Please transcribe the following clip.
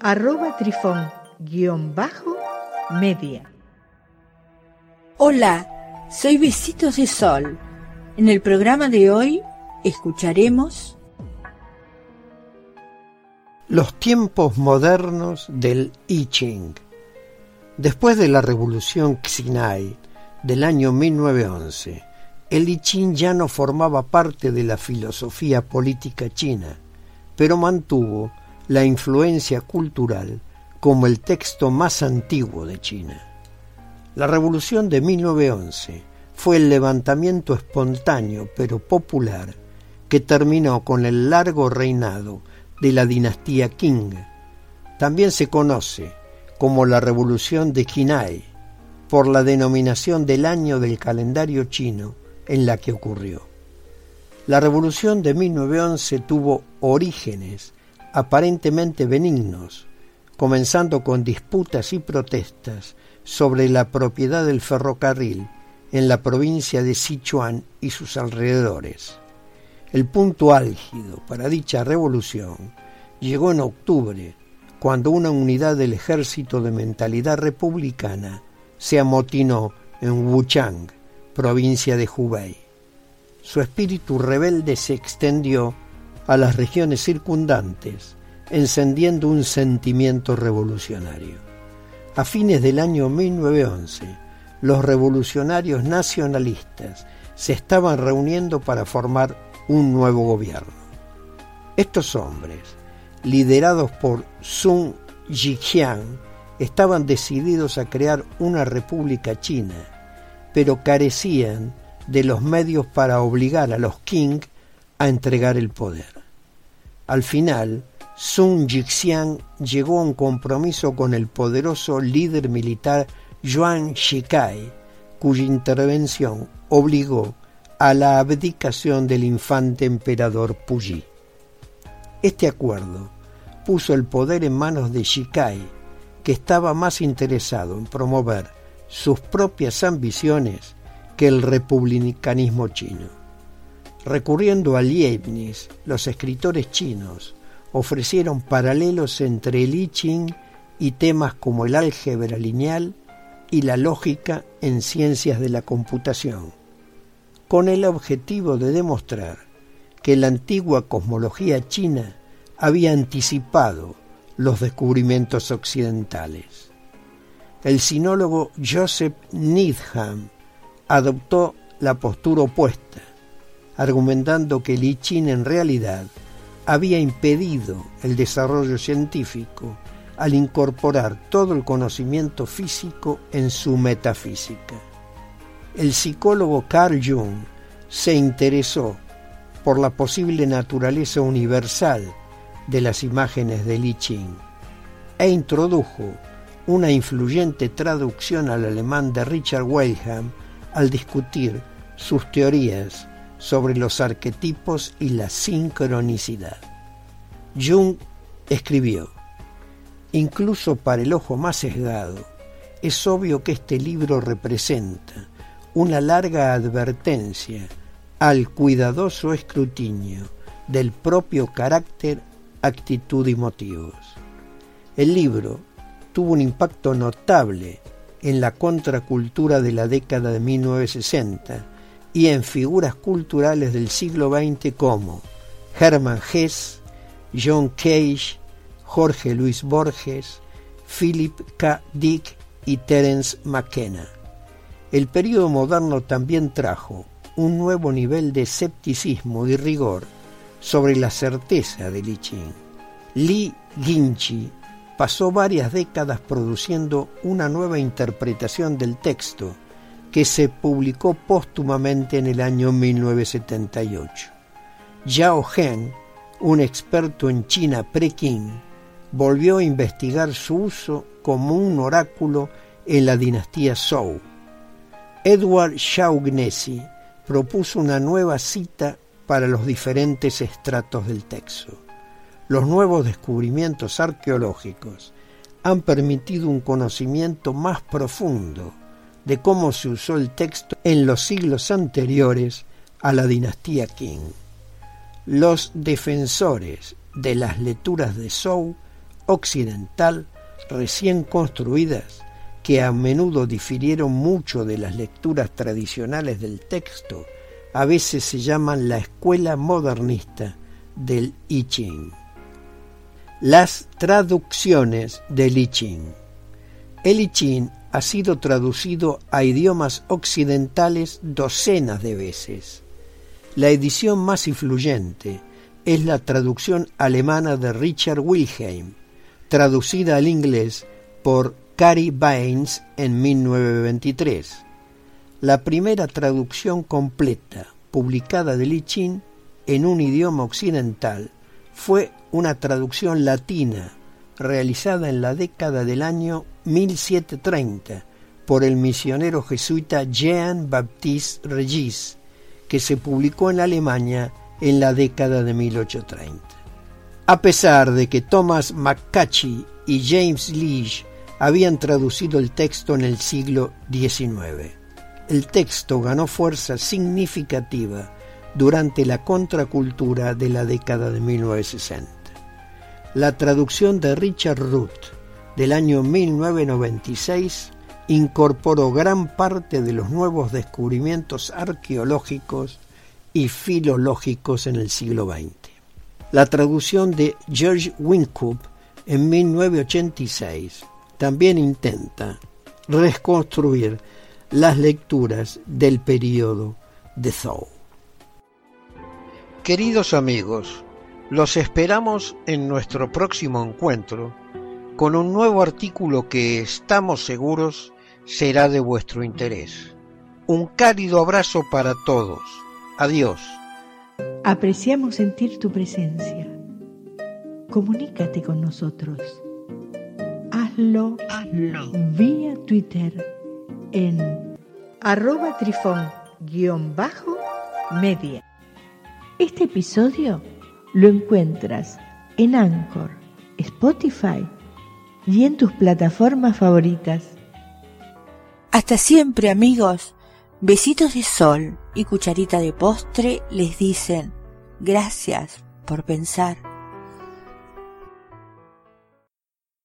arroba trifón-media. Hola, soy Besitos de Sol. En el programa de hoy escucharemos los tiempos modernos del I Ching. Después de la revolución Xinai del año 1911, el I Ching ya no formaba parte de la filosofía política china, pero mantuvo la influencia cultural como el texto más antiguo de China. La revolución de 1911 fue el levantamiento espontáneo pero popular que terminó con el largo reinado de la dinastía Qing. También se conoce como la Revolución de Qinai por la denominación del año del calendario chino en la que ocurrió. La revolución de 1911 tuvo orígenes aparentemente benignos, comenzando con disputas y protestas sobre la propiedad del ferrocarril en la provincia de Sichuan y sus alrededores. El punto álgido para dicha revolución llegó en octubre, cuando una unidad del ejército de mentalidad republicana se amotinó en Wuchang, provincia de Hubei. Su espíritu rebelde se extendió a las regiones circundantes, encendiendo un sentimiento revolucionario. A fines del año 1911, los revolucionarios nacionalistas se estaban reuniendo para formar un nuevo gobierno. Estos hombres, liderados por Sun Yixian, estaban decididos a crear una república china, pero carecían de los medios para obligar a los Qing a entregar el poder. Al final, Sun Yixian llegó a un compromiso con el poderoso líder militar Yuan Shikai, cuya intervención obligó a la abdicación del infante emperador Puyi. Este acuerdo puso el poder en manos de Shikai, que estaba más interesado en promover sus propias ambiciones que el republicanismo chino. Recurriendo a Leibniz, los escritores chinos ofrecieron paralelos entre el I Ching y temas como el álgebra lineal y la lógica en ciencias de la computación, con el objetivo de demostrar que la antigua cosmología china había anticipado los descubrimientos occidentales. El sinólogo Joseph Needham adoptó la postura opuesta argumentando que Li Chin en realidad había impedido el desarrollo científico al incorporar todo el conocimiento físico en su metafísica. El psicólogo Carl Jung se interesó por la posible naturaleza universal de las imágenes de Li Ching e introdujo una influyente traducción al alemán de Richard Wilhelm al discutir sus teorías sobre los arquetipos y la sincronicidad. Jung escribió, incluso para el ojo más sesgado, es obvio que este libro representa una larga advertencia al cuidadoso escrutinio del propio carácter, actitud y motivos. El libro tuvo un impacto notable en la contracultura de la década de 1960 y en figuras culturales del siglo XX como Hermann Hesse, John Cage, Jorge Luis Borges, Philip K. Dick y Terence McKenna. El período moderno también trajo un nuevo nivel de escepticismo y rigor sobre la certeza de Li Ching. Li Ginchi pasó varias décadas produciendo una nueva interpretación del texto que se publicó póstumamente en el año 1978. Yao Hen, un experto en China pre-Qing, volvió a investigar su uso como un oráculo en la dinastía Zhou. Edward Shaughnessy propuso una nueva cita para los diferentes estratos del texto. Los nuevos descubrimientos arqueológicos han permitido un conocimiento más profundo de cómo se usó el texto en los siglos anteriores a la dinastía Qing. Los defensores de las lecturas de Zhou occidental recién construidas, que a menudo difirieron mucho de las lecturas tradicionales del texto, a veces se llaman la escuela modernista del I Ching. Las traducciones del I Ching. El I Ching ha sido traducido a idiomas occidentales docenas de veces. La edición más influyente es la traducción alemana de Richard Wilhelm, traducida al inglés por Cary Baines en 1923. La primera traducción completa publicada de Li Chin en un idioma occidental fue una traducción latina realizada en la década del año 1730 por el misionero jesuita Jean Baptiste Regis, que se publicó en Alemania en la década de 1830. A pesar de que Thomas McCatchy y James Leach habían traducido el texto en el siglo XIX, el texto ganó fuerza significativa durante la contracultura de la década de 1960. La traducción de Richard Root del año 1996 incorporó gran parte de los nuevos descubrimientos arqueológicos y filológicos en el siglo XX. La traducción de George Wynkoop en 1986 también intenta reconstruir las lecturas del periodo de Zhou. Queridos amigos, los esperamos en nuestro próximo encuentro con un nuevo artículo que estamos seguros será de vuestro interés. Un cálido abrazo para todos. Adiós. Apreciamos sentir tu presencia. Comunícate con nosotros. Hazlo, Hazlo. vía Twitter en arroba trifón-media. Este episodio lo encuentras en Anchor, Spotify y en tus plataformas favoritas. Hasta siempre amigos. Besitos de sol y cucharita de postre les dicen gracias por pensar.